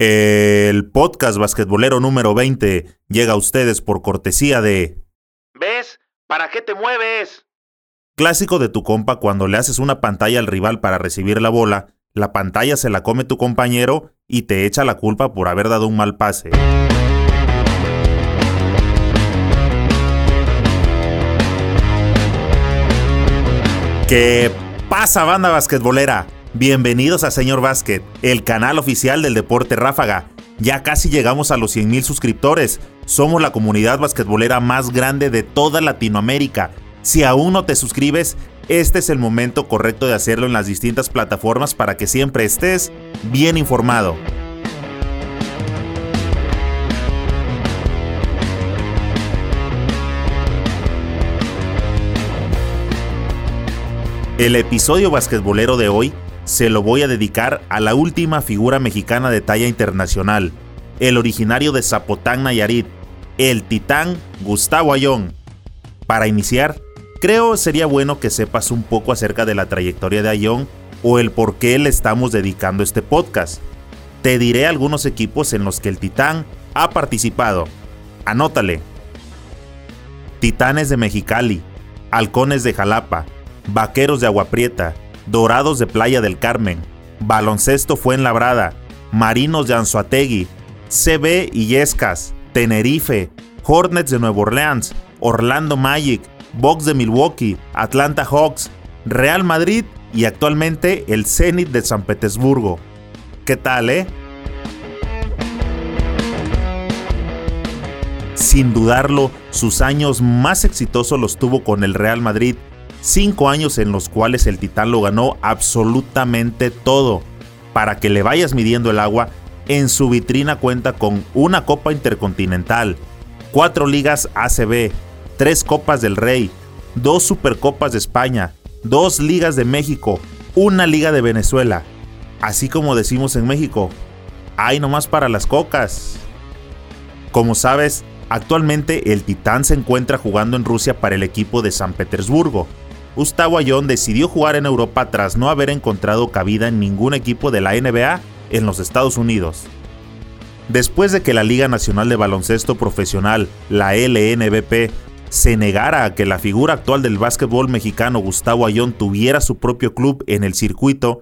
El podcast basquetbolero número 20 llega a ustedes por cortesía de... ¿Ves? ¿Para qué te mueves? Clásico de tu compa cuando le haces una pantalla al rival para recibir la bola, la pantalla se la come tu compañero y te echa la culpa por haber dado un mal pase. ¿Qué pasa banda basquetbolera? Bienvenidos a Señor Básquet, el canal oficial del deporte ráfaga. Ya casi llegamos a los 100.000 suscriptores. Somos la comunidad basquetbolera más grande de toda Latinoamérica. Si aún no te suscribes, este es el momento correcto de hacerlo en las distintas plataformas para que siempre estés bien informado. El episodio basquetbolero de hoy se lo voy a dedicar a la última figura mexicana de talla internacional, el originario de Zapotán, Nayarit, el titán Gustavo Ayón. Para iniciar, creo sería bueno que sepas un poco acerca de la trayectoria de Ayón o el por qué le estamos dedicando este podcast. Te diré algunos equipos en los que el titán ha participado. Anótale. Titanes de Mexicali, Halcones de Jalapa, Vaqueros de Agua Prieta, Dorados de Playa del Carmen, Baloncesto Fuenlabrada, Marinos de Anzuategui, CB Illescas, Tenerife, Hornets de Nueva Orleans, Orlando Magic, Bucks de Milwaukee, Atlanta Hawks, Real Madrid y actualmente el Zenit de San Petersburgo. ¿Qué tal, eh? Sin dudarlo, sus años más exitosos los tuvo con el Real Madrid, Cinco años en los cuales el Titán lo ganó absolutamente todo. Para que le vayas midiendo el agua, en su vitrina cuenta con una Copa Intercontinental, cuatro ligas ACB, tres Copas del Rey, dos Supercopas de España, dos ligas de México, una liga de Venezuela. Así como decimos en México, hay nomás para las cocas. Como sabes, actualmente el Titán se encuentra jugando en Rusia para el equipo de San Petersburgo, Gustavo Ayón decidió jugar en Europa tras no haber encontrado cabida en ningún equipo de la NBA en los Estados Unidos. Después de que la Liga Nacional de Baloncesto Profesional, la LNBP, se negara a que la figura actual del básquetbol mexicano Gustavo Ayón tuviera su propio club en el circuito,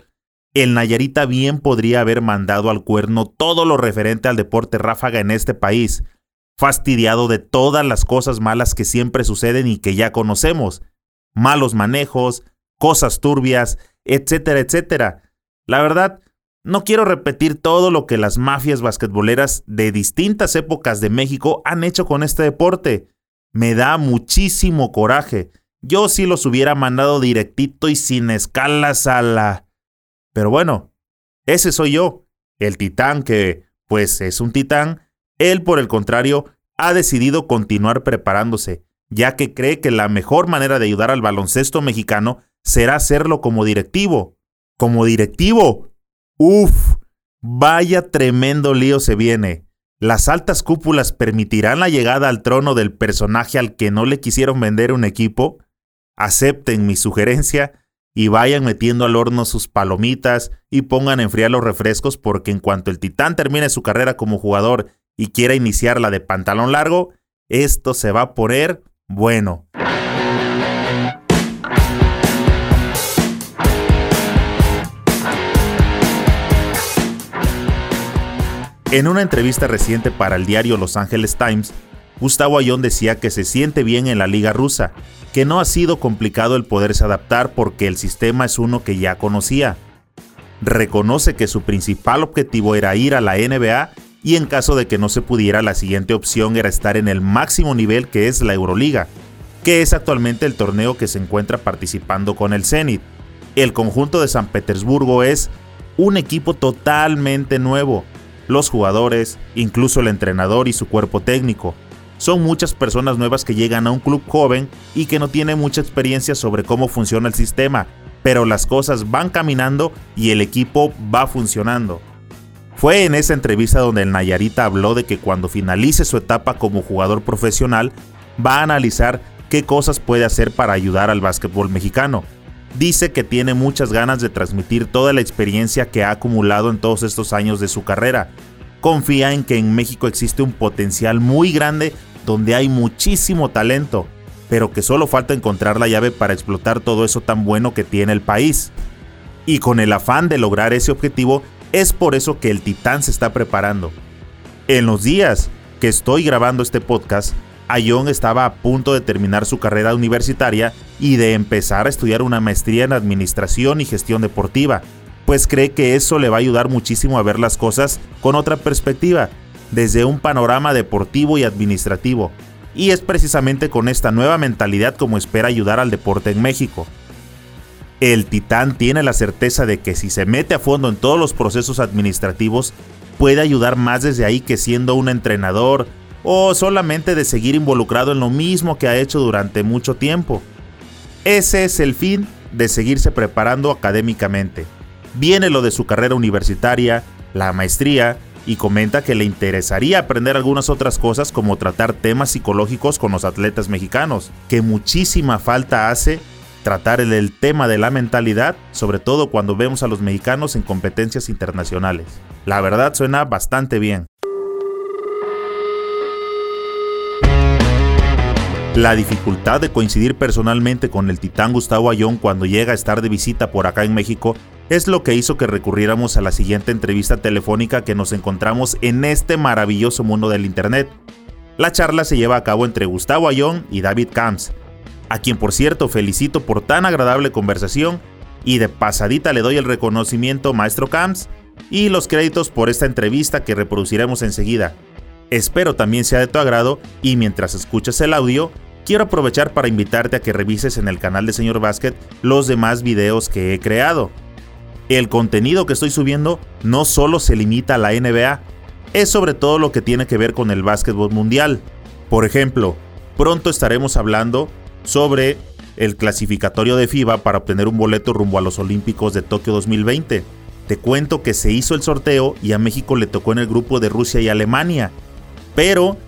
el Nayarita bien podría haber mandado al cuerno todo lo referente al deporte ráfaga en este país, fastidiado de todas las cosas malas que siempre suceden y que ya conocemos, malos manejos, cosas turbias, etcétera, etcétera. La verdad, no quiero repetir todo lo que las mafias basquetboleras de distintas épocas de México han hecho con este deporte. Me da muchísimo coraje. Yo sí los hubiera mandado directito y sin escalas a la... Pero bueno, ese soy yo, el titán que, pues es un titán. Él, por el contrario, ha decidido continuar preparándose ya que cree que la mejor manera de ayudar al baloncesto mexicano será hacerlo como directivo. Como directivo. Uf, vaya tremendo lío se viene. ¿Las altas cúpulas permitirán la llegada al trono del personaje al que no le quisieron vender un equipo? Acepten mi sugerencia y vayan metiendo al horno sus palomitas y pongan a enfriar los refrescos porque en cuanto el titán termine su carrera como jugador y quiera iniciar la de pantalón largo, esto se va a poner bueno. En una entrevista reciente para el diario Los Angeles Times, Gustavo Ayón decía que se siente bien en la liga rusa, que no ha sido complicado el poderse adaptar porque el sistema es uno que ya conocía. Reconoce que su principal objetivo era ir a la NBA y en caso de que no se pudiera, la siguiente opción era estar en el máximo nivel que es la Euroliga, que es actualmente el torneo que se encuentra participando con el Zenit. El conjunto de San Petersburgo es un equipo totalmente nuevo. Los jugadores, incluso el entrenador y su cuerpo técnico, son muchas personas nuevas que llegan a un club joven y que no tienen mucha experiencia sobre cómo funciona el sistema, pero las cosas van caminando y el equipo va funcionando. Fue en esa entrevista donde el Nayarita habló de que cuando finalice su etapa como jugador profesional, va a analizar qué cosas puede hacer para ayudar al básquetbol mexicano. Dice que tiene muchas ganas de transmitir toda la experiencia que ha acumulado en todos estos años de su carrera, confía en que en México existe un potencial muy grande donde hay muchísimo talento, pero que solo falta encontrar la llave para explotar todo eso tan bueno que tiene el país. Y con el afán de lograr ese objetivo, es por eso que el Titán se está preparando. En los días que estoy grabando este podcast, Ayon estaba a punto de terminar su carrera universitaria y de empezar a estudiar una maestría en administración y gestión deportiva, pues cree que eso le va a ayudar muchísimo a ver las cosas con otra perspectiva, desde un panorama deportivo y administrativo. Y es precisamente con esta nueva mentalidad como espera ayudar al deporte en México. El titán tiene la certeza de que si se mete a fondo en todos los procesos administrativos, puede ayudar más desde ahí que siendo un entrenador o solamente de seguir involucrado en lo mismo que ha hecho durante mucho tiempo. Ese es el fin de seguirse preparando académicamente. Viene lo de su carrera universitaria, la maestría, y comenta que le interesaría aprender algunas otras cosas como tratar temas psicológicos con los atletas mexicanos, que muchísima falta hace tratar el, tema de la mentalidad, sobre todo cuando vemos a los mexicanos en competencias internacionales. La verdad suena bastante bien. La dificultad de coincidir personalmente con el titán Gustavo Ayón cuando llega a estar de visita por acá en México es lo que hizo que recurriéramos a la siguiente entrevista telefónica que nos encontramos en este maravilloso mundo del Internet. La charla se lleva a cabo entre Gustavo Ayón y David Camps, a quien por cierto felicito por tan agradable conversación y de pasadita le doy el reconocimiento Maestro Camps y los créditos por esta entrevista que reproduciremos enseguida. Espero también sea de tu agrado y mientras escuchas el audio, quiero aprovechar para invitarte a que revises en el canal de Señor Basket los demás videos que he creado. El contenido que estoy subiendo no solo se limita a la NBA, es sobre todo lo que tiene que ver con el básquetbol mundial. Por ejemplo, pronto estaremos hablando sobre el clasificatorio de FIBA para obtener un boleto rumbo a los Olímpicos de Tokio 2020. Te cuento que se hizo el sorteo y a México le tocó en el grupo de Rusia y Alemania. Pero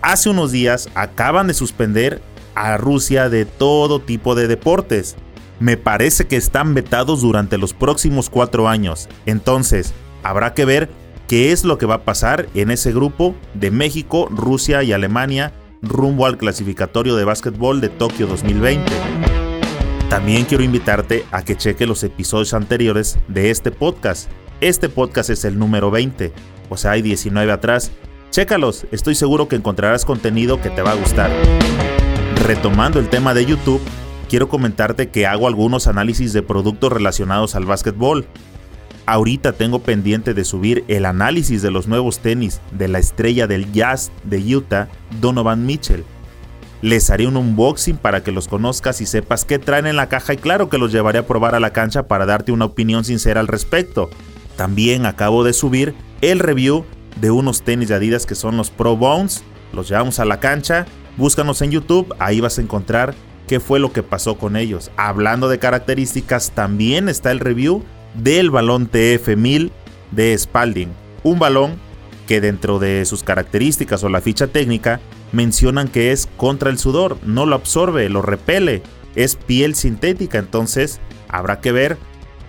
hace unos días acaban de suspender a Rusia de todo tipo de deportes. Me parece que están vetados durante los próximos cuatro años. Entonces, habrá que ver qué es lo que va a pasar en ese grupo de México, Rusia y Alemania rumbo al clasificatorio de básquetbol de Tokio 2020. También quiero invitarte a que cheque los episodios anteriores de este podcast. Este podcast es el número 20, o sea, hay 19 atrás Chécalos, estoy seguro que encontrarás contenido que te va a gustar. Retomando el tema de YouTube, quiero comentarte que hago algunos análisis de productos relacionados al básquetbol. Ahorita tengo pendiente de subir el análisis de los nuevos tenis de la estrella del jazz de Utah, Donovan Mitchell. Les haré un unboxing para que los conozcas y sepas qué traen en la caja y claro que los llevaré a probar a la cancha para darte una opinión sincera al respecto. También acabo de subir el review de unos tenis de Adidas que son los Pro Bones. Los llevamos a la cancha. Búscanos en YouTube, ahí vas a encontrar qué fue lo que pasó con ellos. Hablando de características, también está el review del balón TF1000 de Spalding. Un balón que dentro de sus características o la ficha técnica mencionan que es contra el sudor, no lo absorbe, lo repele, es piel sintética, entonces habrá que ver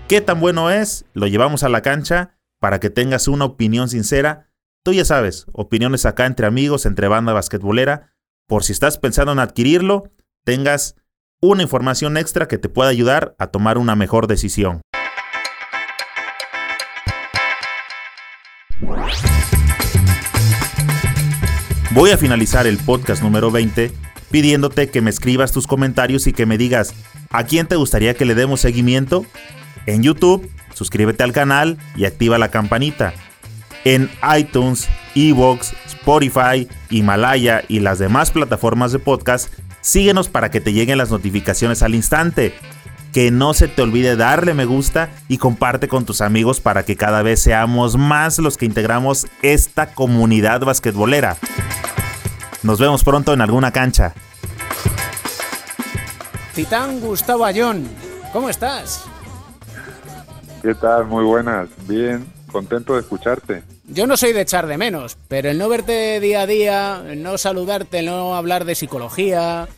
qué tan bueno es, lo llevamos a la cancha para que tengas una opinión sincera Tú ya sabes, opiniones acá entre amigos, entre banda basquetbolera. Por si estás pensando en adquirirlo, tengas una información extra que te pueda ayudar a tomar una mejor decisión. Voy a finalizar el podcast número 20 pidiéndote que me escribas tus comentarios y que me digas a quién te gustaría que le demos seguimiento. En YouTube, suscríbete al canal y activa la campanita en iTunes, Evox, Spotify, Himalaya y las demás plataformas de podcast, síguenos para que te lleguen las notificaciones al instante. Que no se te olvide darle me gusta y comparte con tus amigos para que cada vez seamos más los que integramos esta comunidad basquetbolera. Nos vemos pronto en alguna cancha. Titán Gustavo Ayón, ¿cómo estás? ¿Qué tal? Muy buenas, bien, contento de escucharte. Yo no soy de echar de menos, pero el no verte día a día, el no saludarte, el no hablar de psicología,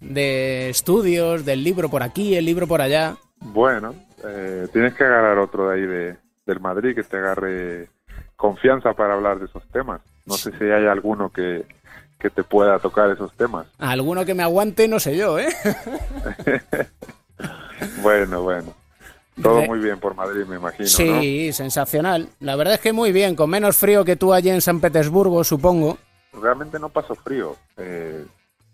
de estudios, del libro por aquí, el libro por allá. Bueno, eh, tienes que agarrar otro de ahí de, del Madrid que te agarre confianza para hablar de esos temas. No sé si hay alguno que, que te pueda tocar esos temas. Alguno que me aguante, no sé yo, ¿eh? bueno, bueno. Todo muy bien por Madrid, me imagino. Sí, sensacional. La verdad es que muy bien, con menos frío que tú allí en San Petersburgo, supongo. Realmente no paso frío. Eh,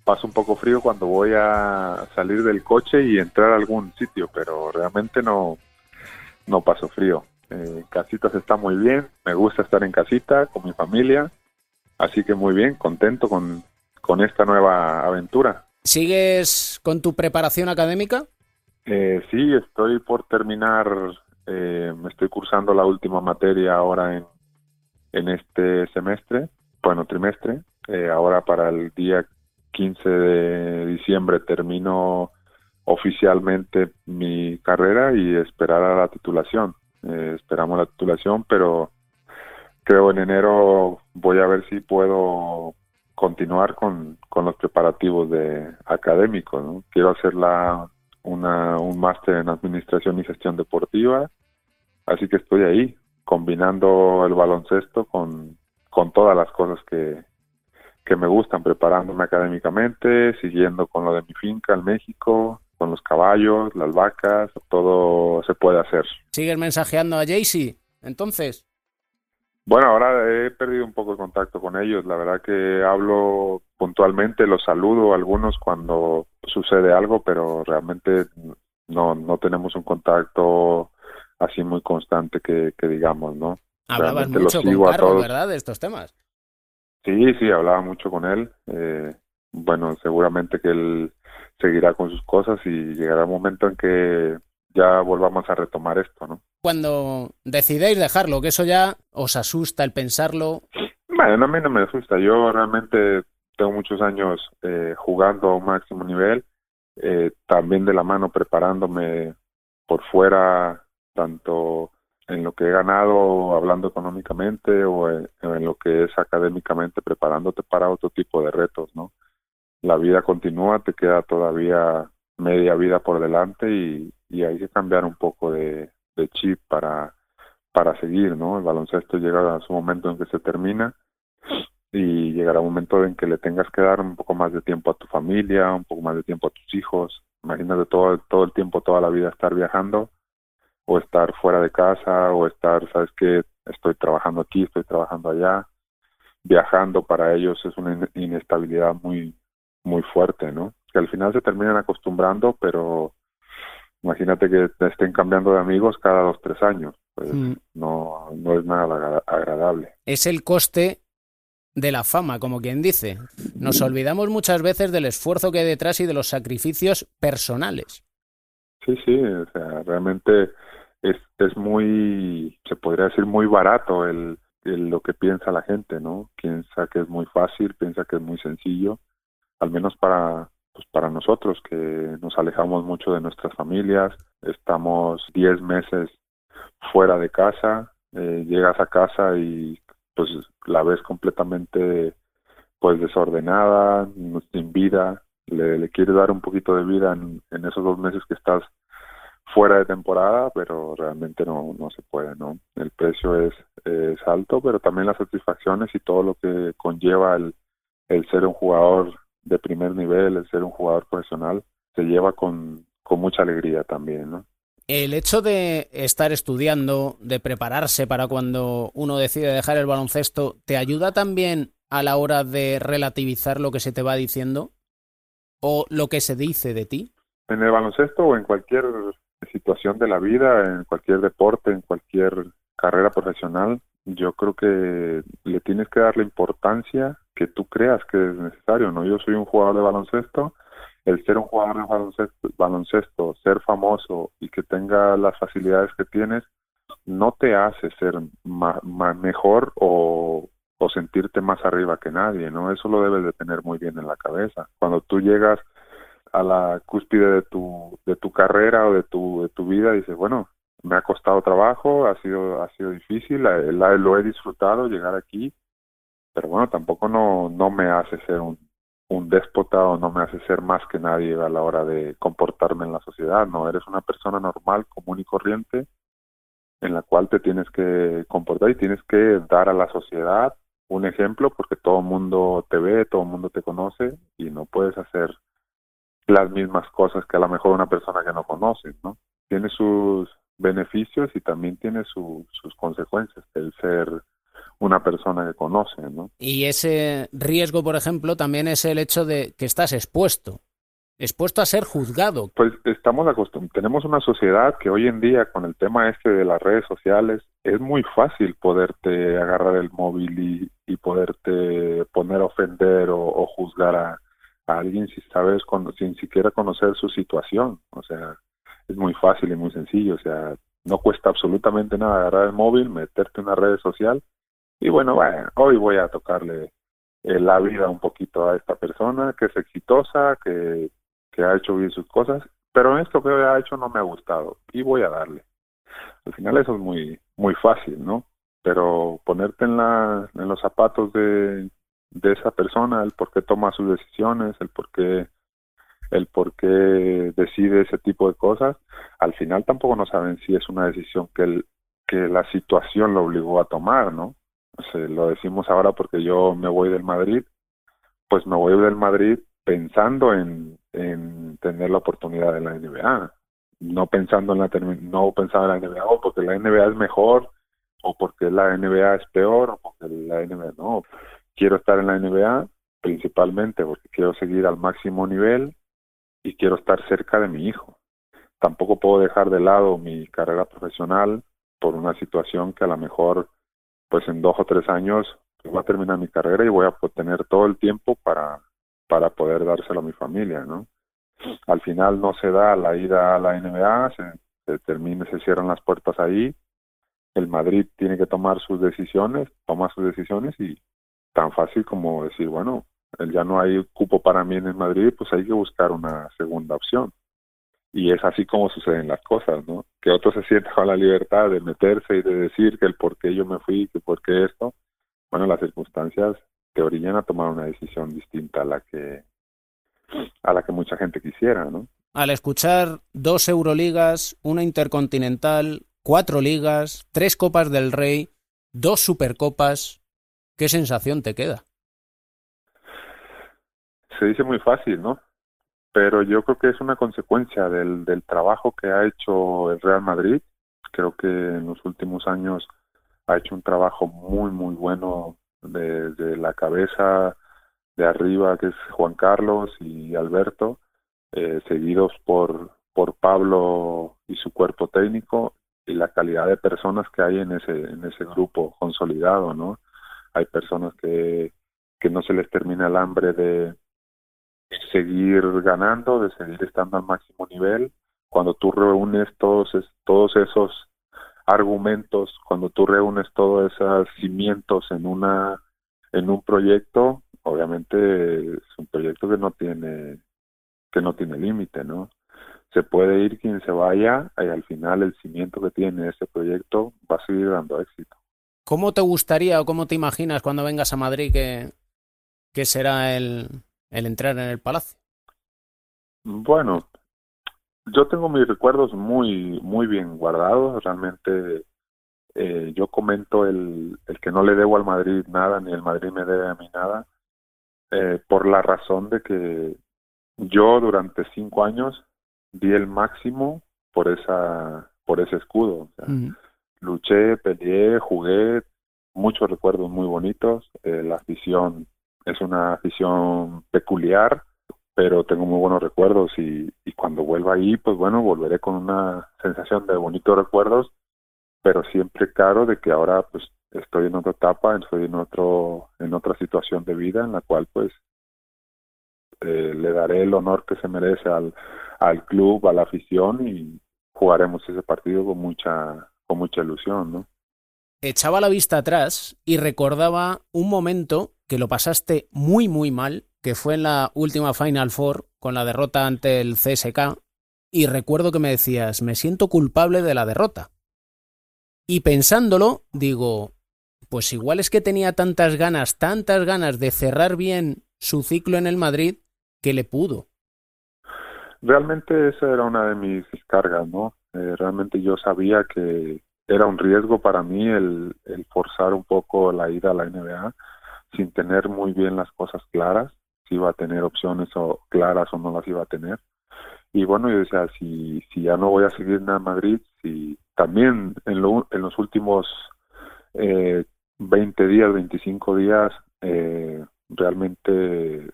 paso un poco frío cuando voy a salir del coche y entrar a algún sitio, pero realmente no, no paso frío. Eh, casitas está muy bien, me gusta estar en casita con mi familia, así que muy bien, contento con, con esta nueva aventura. ¿Sigues con tu preparación académica? Eh, sí, estoy por terminar, eh, me estoy cursando la última materia ahora en, en este semestre, bueno, trimestre. Eh, ahora para el día 15 de diciembre termino oficialmente mi carrera y esperar a la titulación. Eh, esperamos la titulación, pero creo en enero voy a ver si puedo continuar con, con los preparativos de académicos. Quiero hacer la una, un máster en Administración y Gestión Deportiva, así que estoy ahí, combinando el baloncesto con, con todas las cosas que, que me gustan, preparándome académicamente, siguiendo con lo de mi finca en México, con los caballos, las vacas, todo se puede hacer. ¿Sigues mensajeando a Jaycee entonces? Bueno, ahora he perdido un poco el contacto con ellos. La verdad que hablo puntualmente, los saludo a algunos cuando sucede algo, pero realmente no, no tenemos un contacto así muy constante que, digamos, ¿no? Hablabas mucho con Carlos, ¿verdad? De estos temas. Sí, sí, hablaba mucho con él. Eh, bueno, seguramente que él seguirá con sus cosas y llegará un momento en que ya volvamos a retomar esto, ¿no? Cuando decidéis dejarlo, que eso ya os asusta el pensarlo. Bueno, a mí no me asusta. Yo realmente tengo muchos años eh, jugando a un máximo nivel, eh, también de la mano preparándome por fuera, tanto en lo que he ganado hablando económicamente o en, lo que es académicamente preparándote para otro tipo de retos, ¿no? La vida continúa, te queda todavía media vida por delante y, y hay que cambiar un poco de, chip para, para seguir, ¿no? El baloncesto llega a su momento en que se termina y llegará un momento en que le tengas que dar un poco más de tiempo a tu familia, un poco más de tiempo a tus hijos. Imagínate todo, todo el tiempo, toda la vida estar viajando o estar fuera de casa o estar, sabes que estoy trabajando aquí, estoy trabajando allá. Viajando para ellos es una inestabilidad muy, muy fuerte, ¿no? Que al final se terminan acostumbrando, pero Imagínate que te estén cambiando de amigos cada dos, tres años. Pues mm. no, no es nada agradable. Es el coste de la fama, como quien dice. Nos olvidamos muchas veces del esfuerzo que hay detrás y de los sacrificios personales. Sí, sí, o sea, realmente es, es muy, se podría decir muy barato el, lo que piensa la gente, ¿no? Piensa que es muy fácil, piensa que es muy sencillo, al menos para, pues para nosotros que nos alejamos mucho de nuestras familias, estamos 10 meses fuera de casa, eh, llegas a casa y pues la ves completamente pues desordenada, sin vida, le, le quieres dar un poquito de vida en, esos dos meses que estás fuera de temporada, pero realmente no, no se puede, ¿no? El precio es, es alto, pero también las satisfacciones y todo lo que conlleva el, el ser un jugador de primer nivel, el ser un jugador profesional, se lleva con, con mucha alegría también, ¿no? El hecho de estar estudiando, de prepararse para cuando uno decide dejar el baloncesto, ¿te ayuda también a la hora de relativizar lo que se te va diciendo o lo que se dice de ti? En el baloncesto o en cualquier situación de la vida, en cualquier deporte, en cualquier carrera profesional, yo creo que le tienes que dar la importancia que tú creas que es necesario, ¿no? Yo soy un jugador de baloncesto, el ser un jugador de baloncesto, baloncesto ser famoso y que tenga las facilidades que tienes, no te hace ser mejor o, o sentirte más arriba que nadie, ¿no? Eso lo debes de tener muy bien en la cabeza. Cuando tú llegas a la cúspide de tu, de tu carrera o de tu, de tu vida, dices, bueno, me ha costado trabajo, ha sido, ha sido difícil, la, lo he disfrutado llegar aquí, pero bueno, tampoco no, no me hace ser un, un déspota o no me hace ser más que nadie a la hora de comportarme en la sociedad, no, eres una persona normal, común y corriente, en la cual te tienes que comportar y tienes que dar a la sociedad un ejemplo porque todo el mundo te ve, todo el mundo te conoce y no puedes hacer las mismas cosas que a lo mejor una persona que no conoce, ¿no? Tiene sus beneficios y también tiene sus consecuencias el ser una persona que conoce, ¿no? Y ese riesgo, por ejemplo, también es el hecho de que estás expuesto, expuesto a ser juzgado. Pues estamos acostumbrados, tenemos una sociedad que hoy en día con el tema este de las redes sociales es muy fácil poderte agarrar el móvil y, y poderte poner a ofender o, juzgar a, alguien si sabes, con, sin siquiera conocer su situación. O sea, es muy fácil y muy sencillo. O sea, no cuesta absolutamente nada agarrar el móvil, meterte en una red social y bueno, bueno hoy voy a tocarle eh, la vida un poquito a esta persona que es exitosa, que, que ha hecho bien sus cosas, pero esto que ha hecho no me ha gustado y voy a darle. Al final eso es muy muy fácil, ¿no? Pero ponerte en la en los zapatos de de esa persona, el por qué toma sus decisiones, el por qué el por qué decide ese tipo de cosas, al final tampoco no saben si es una decisión que el, que la situación lo obligó a tomar, ¿no? O lo decimos ahora porque yo me voy del Madrid, pues me voy del Madrid pensando en, en tener la oportunidad de la NBA, no pensando en la no pensando en la NBA o porque la NBA es mejor o porque la NBA es peor o porque la NBA no quiero estar en la NBA principalmente porque quiero seguir al máximo nivel y quiero estar cerca de mi hijo. Tampoco puedo dejar de lado mi carrera profesional por una situación que a lo mejor pues en dos o tres años pues, va a terminar mi carrera y voy a tener todo el tiempo para para poder dárselo a mi familia, ¿no? Al final no se da la ida a la NBA, se, se se cierran las puertas ahí. El Madrid tiene que tomar sus decisiones, toma sus decisiones y tan fácil como decir, bueno, ya no hay cupo para mí en el Madrid, pues hay que buscar una segunda opción. Y es así como suceden las cosas, ¿no? Que otros se sientan con la libertad de meterse y de decir que el por qué yo me fui, que por qué esto. Bueno, las circunstancias te orillan a tomar una decisión distinta a la que a la que mucha gente quisiera, ¿no? Al escuchar dos Euroligas, una Intercontinental, cuatro ligas, tres Copas del Rey, dos Supercopas, ¿Qué sensación te queda? Se dice muy fácil, ¿no? Pero yo creo que es una consecuencia del, trabajo que ha hecho el Real Madrid. Creo que en los últimos años ha hecho un trabajo muy, muy bueno desde la cabeza de arriba, que es Juan Carlos y Alberto, eh, seguidos por, por Pablo y su cuerpo técnico y la calidad de personas que hay en ese, en ese grupo consolidado, ¿no? hay personas que, que no se les termina el hambre de, seguir ganando, de seguir estando al máximo nivel. Cuando tú reúnes todos, todos esos argumentos, cuando tú reúnes todos esos cimientos en una en un proyecto, obviamente es un proyecto que no tiene que no tiene límite, ¿no? Se puede ir quien se vaya y al final el cimiento que tiene ese proyecto va a seguir dando éxito. ¿Cómo te gustaría o cómo te imaginas cuando vengas a Madrid que, que será el, el entrar en el palacio? Bueno, yo tengo mis recuerdos muy muy bien guardados. Realmente eh, yo comento el, el que no le debo al Madrid nada ni el Madrid me debe a mí nada eh, por la razón de que yo durante cinco años di el máximo por esa por ese escudo. O sea, luché, peleé, jugué, muchos recuerdos muy bonitos. Eh, la afición es una afición peculiar, pero tengo muy buenos recuerdos y, y cuando vuelva ahí, pues bueno, volveré con una sensación de bonitos recuerdos, pero siempre claro de que ahora pues estoy en otra etapa, estoy en otro en otra situación de vida en la cual pues eh, le daré el honor que se merece al, al club, a la afición y jugaremos ese partido con mucha mucha ilusión, ¿no? Echaba la vista atrás y recordaba un momento que lo pasaste muy, muy mal, que fue en la última Final Four con la derrota ante el CSK, y recuerdo que me decías, me siento culpable de la derrota. Y pensándolo, digo, pues igual es que tenía tantas ganas, tantas ganas de cerrar bien su ciclo en el Madrid, que le pudo. Realmente esa era una de mis cargas, ¿no? Eh, realmente yo sabía que era un riesgo para mí el, forzar un poco la ida a la NBA sin tener muy bien las cosas claras, si iba a tener opciones o claras o no las iba a tener. Y bueno, yo decía, si, si ya no voy a seguir en Madrid, si también en, lo, en los últimos eh, 20 días, 25 días, eh, realmente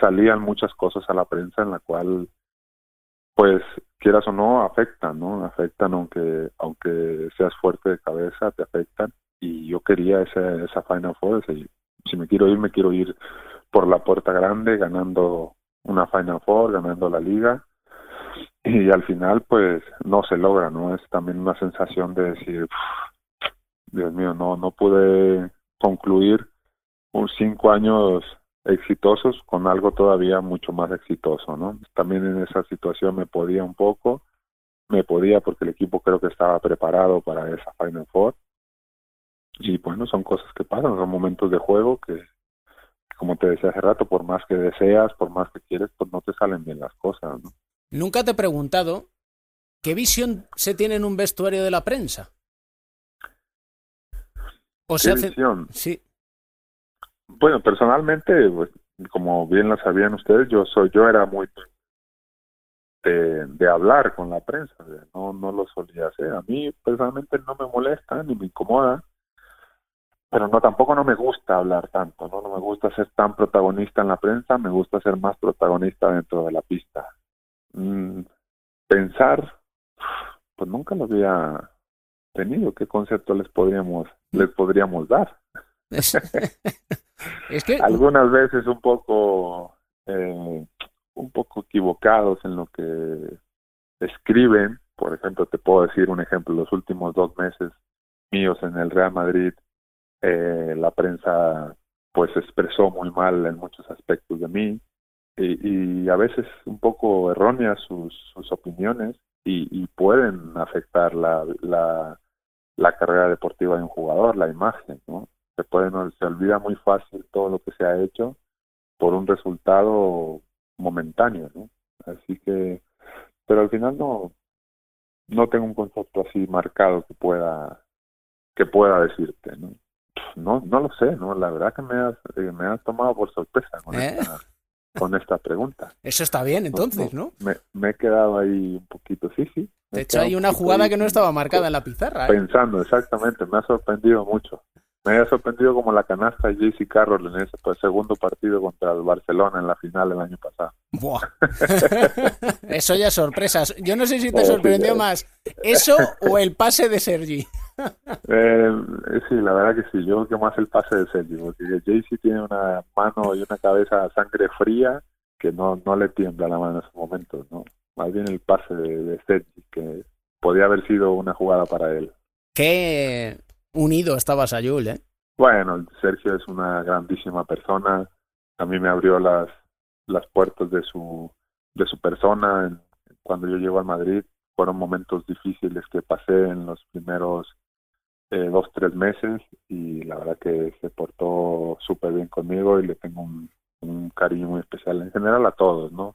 salían muchas cosas a la prensa en la cual, pues, quieras o no, afectan, ¿no? Afectan aunque, aunque seas fuerte de cabeza, te afectan. Y yo quería esa, esa Final Four, si me quiero ir, me quiero ir por la puerta grande, ganando una Final Four, ganando la liga. Y al final, pues, no se logra, ¿no? Es también una sensación de decir, Dios mío, no, no pude concluir un cinco años exitosos con algo todavía mucho más exitoso, ¿no? También en esa situación me podía un poco, me podía porque el equipo creo que estaba preparado para esa Final Four. Y bueno, son cosas que pasan, son momentos de juego que, como te decía hace rato, por más que deseas, por más que quieres, pues no te salen bien las cosas, ¿no? Nunca te he preguntado qué visión se tiene en un vestuario de la prensa. O se hace... Sí. Bueno, personalmente, pues, como bien lo sabían ustedes, yo soy, yo era muy de, hablar con la prensa, no, no lo solía hacer. A mí personalmente no me molesta ni me incomoda, pero no tampoco no me gusta hablar tanto, no, no me gusta ser tan protagonista en la prensa, me gusta ser más protagonista dentro de la pista. Mm, pensar, pues nunca lo había tenido, qué concepto les podríamos les podríamos dar. es algunas veces un poco eh, un poco equivocados en lo que escriben. Por ejemplo te puedo decir un ejemplo. Los últimos dos meses míos en el Real Madrid eh, la prensa pues expresó muy mal en muchos aspectos de mí. Y, a veces un poco erróneas sus, sus opiniones y, y pueden afectar la, la, la carrera deportiva de un jugador, la imagen, ¿no? Se puede, se olvida muy fácil todo lo que se ha hecho por un resultado momentáneo, ¿no? Así que, pero al final no, no tengo un concepto así marcado que pueda, que pueda decirte, ¿no? No, no lo sé, ¿no? La verdad que me has, eh, me has tomado por sorpresa con ¿Eh? esta, con esta pregunta. Eso está bien, entonces, ¿no? Me, me, he quedado ahí un poquito, sí, sí. De hecho, hay una jugada que no estaba marcada en la pizarra. ¿eh? Pensando, exactamente, me ha sorprendido mucho. Me ha sorprendido como la canasta de JC Carroll en ese pues, segundo partido contra el Barcelona en la final el año pasado. Buah. eso ya es sorpresa. Yo no sé si te sorprendió más eso o el pase de Sergi. Eh, sí, la verdad que sí. Yo creo que más el pase de Sergi, porque JC tiene una mano y una cabeza sangre fría que no, no le tiembla la mano en esos momentos, ¿no? más bien el pase de, Sergi, que podía haber sido una jugada para él. Qué unido estaba Sayul, ¿eh? Bueno, Sergio es una grandísima persona. A mí me abrió las, las puertas de su, de su persona. Cuando yo llego a Madrid, fueron momentos difíciles que pasé en los primeros eh, dos, tres meses y la verdad que se portó súper bien conmigo y le tengo un, cariño muy especial en general a todos, ¿no?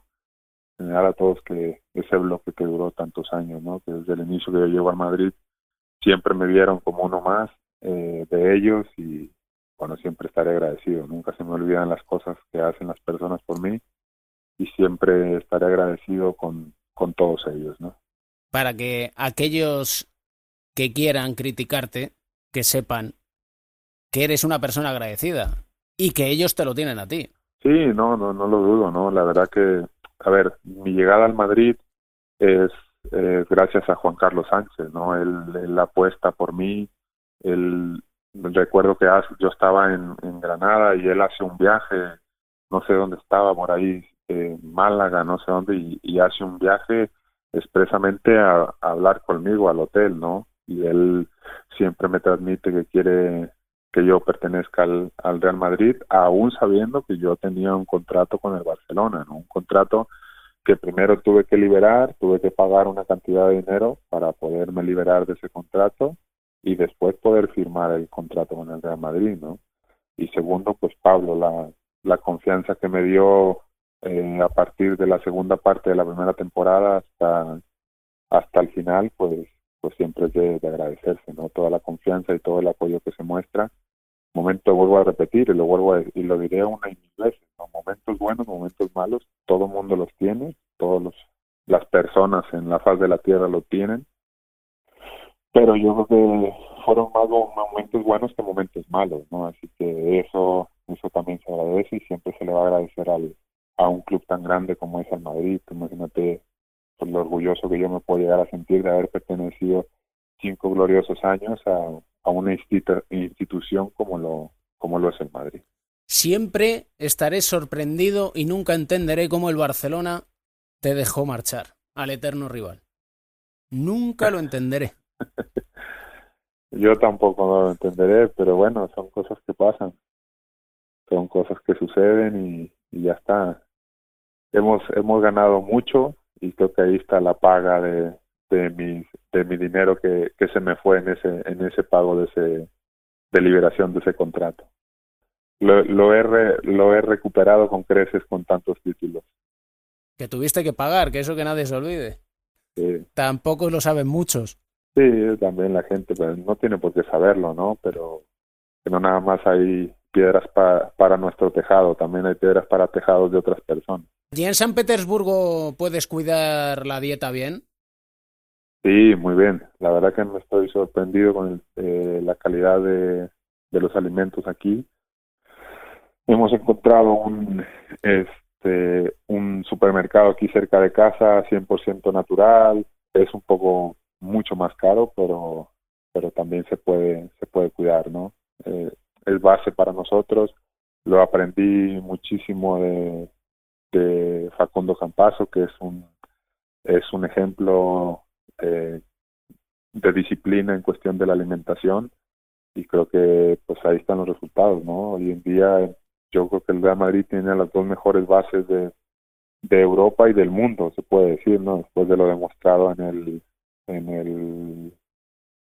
general a todos que ese bloque que duró tantos años, ¿no? Que desde el inicio que yo llego a Madrid siempre me vieron como uno más eh, de ellos y bueno, siempre estaré agradecido. Nunca se me olvidan las cosas que hacen las personas por mí y siempre estaré agradecido con, con todos ellos, ¿no? Para que aquellos que quieran criticarte, que sepan que eres una persona agradecida y que ellos te lo tienen a ti. Sí, no, no, no lo dudo, ¿no? La verdad que a ver, mi llegada al Madrid es eh, gracias a Juan Carlos Sánchez, ¿no? Él, apuesta por mí, él, recuerdo que yo estaba en, Granada y él hace un viaje, no sé dónde estaba, por ahí, en Málaga, no sé dónde, y, hace un viaje expresamente a, hablar conmigo al hotel, ¿no? Y él siempre me transmite que quiere que yo pertenezca al, al, Real Madrid, aún sabiendo que yo tenía un contrato con el Barcelona, ¿no? un contrato que primero tuve que liberar, tuve que pagar una cantidad de dinero para poderme liberar de ese contrato y después poder firmar el contrato con el Real Madrid, ¿no? Y segundo, pues Pablo, la, la confianza que me dio eh, a partir de la segunda parte de la primera temporada hasta hasta el final, pues pues siempre es de, agradecerse, ¿no? Toda la confianza y todo el apoyo que se muestra. Momento vuelvo a repetir y lo vuelvo a, y lo diré una y mil veces, ¿no? Momentos buenos, momentos malos, todo mundo los tiene, todos los las personas en la faz de la tierra lo tienen. Pero yo creo que fueron más momentos buenos que momentos malos, ¿no? Así que eso eso también se agradece y siempre se le va a agradecer al, a un club tan grande como es el Madrid. Imagínate por lo orgulloso que yo me puedo llegar a sentir de haber pertenecido cinco gloriosos años a, a una institución como lo, como lo es el Madrid. Siempre estaré sorprendido y nunca entenderé cómo el Barcelona te dejó marchar al eterno rival. Nunca lo entenderé. Yo tampoco lo entenderé, pero bueno, son cosas que pasan. Son cosas que suceden y, y ya está. Hemos, hemos ganado mucho, y creo que ahí está la paga de, de mi de mi dinero que, que se me fue en ese en ese pago de ese de liberación de ese contrato. Lo, lo he lo he recuperado con creces con tantos títulos. Que tuviste que pagar que eso que nadie se olvide. Sí. tampoco lo saben muchos. Sí también la gente pues, no tiene por qué saberlo no pero que no nada más hay piedras para para nuestro tejado también hay piedras para tejados de otras personas. ¿Y en San Petersburgo puedes cuidar la dieta bien? Sí, muy bien. La verdad que me estoy sorprendido con eh, la calidad de, los alimentos aquí. Hemos encontrado un este un supermercado aquí cerca de casa, 100% natural. Es un poco mucho más caro, pero pero también se puede se puede cuidar, ¿no? Eh, es base para nosotros. Lo aprendí muchísimo de, de Facundo Campazo, que es un, es un ejemplo eh, de disciplina en cuestión de la alimentación y creo que pues ahí están los resultados, ¿no? Hoy en día yo creo que el Real Madrid tiene las dos mejores bases de, de Europa y del mundo, se puede decir, ¿no? Después de lo demostrado en el en el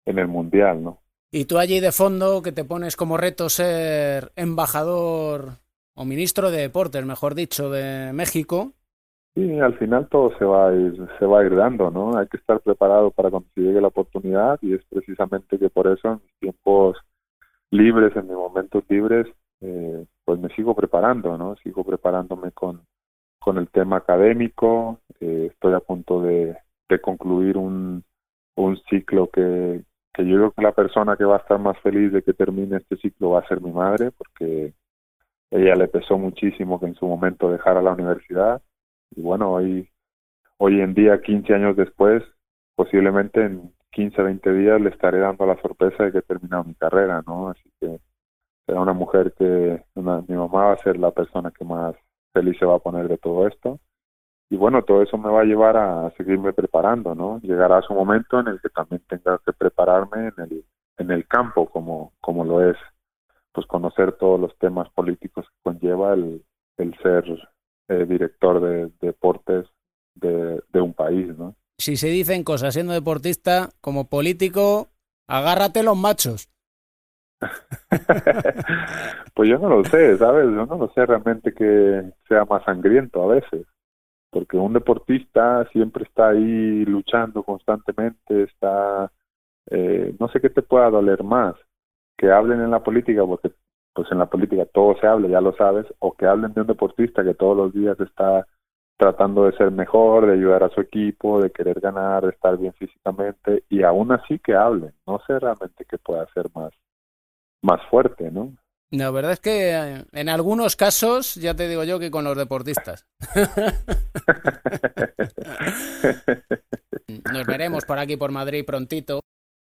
en el mundial, ¿no? Y tú allí de fondo que te pones como reto ser embajador o ministro de Deportes, mejor dicho, de México. Sí, al final todo se va a ir, se va a ir dando, ¿no? Hay que estar preparado para cuando se llegue la oportunidad y es precisamente que por eso en mis tiempos libres, en mis momentos libres, eh, pues me sigo preparando, ¿no? Sigo preparándome con, con el tema académico, eh, estoy a punto de, de concluir un, un ciclo que, que yo creo que la persona que va a estar más feliz de que termine este ciclo va a ser mi madre, porque ella le pesó muchísimo que en su momento dejara la universidad y bueno, hoy, hoy en día, 15 años después, posiblemente en 15, 20 días le estaré dando la sorpresa de que he terminado mi carrera, ¿no? Así que será una mujer que una, mi mamá va a ser la persona que más feliz se va a poner de todo esto. Y bueno, todo eso me va a llevar a seguirme preparando, ¿no? Llegará su momento en el que también tenga que prepararme en el, en el campo, como, como lo es pues conocer todos los temas políticos que conlleva el, el ser eh, director de, deportes de, de, un país, ¿no? Si se dicen cosas siendo deportista, como político, agárrate los machos. pues yo no lo sé, ¿sabes? Yo no lo sé realmente que sea más sangriento a veces, porque un deportista siempre está ahí luchando constantemente, está, eh, no sé qué te pueda doler más, que hablen en la política, porque pues en la política todo se habla, ya lo sabes, o que hablen de un deportista que todos los días está tratando de ser mejor, de ayudar a su equipo, de querer ganar, de estar bien físicamente, y aún así que hablen. No sé realmente qué pueda ser más, más fuerte, ¿no? La verdad es que eh, en algunos casos, ya te digo yo que con los deportistas. Nos veremos por aquí, por Madrid, prontito.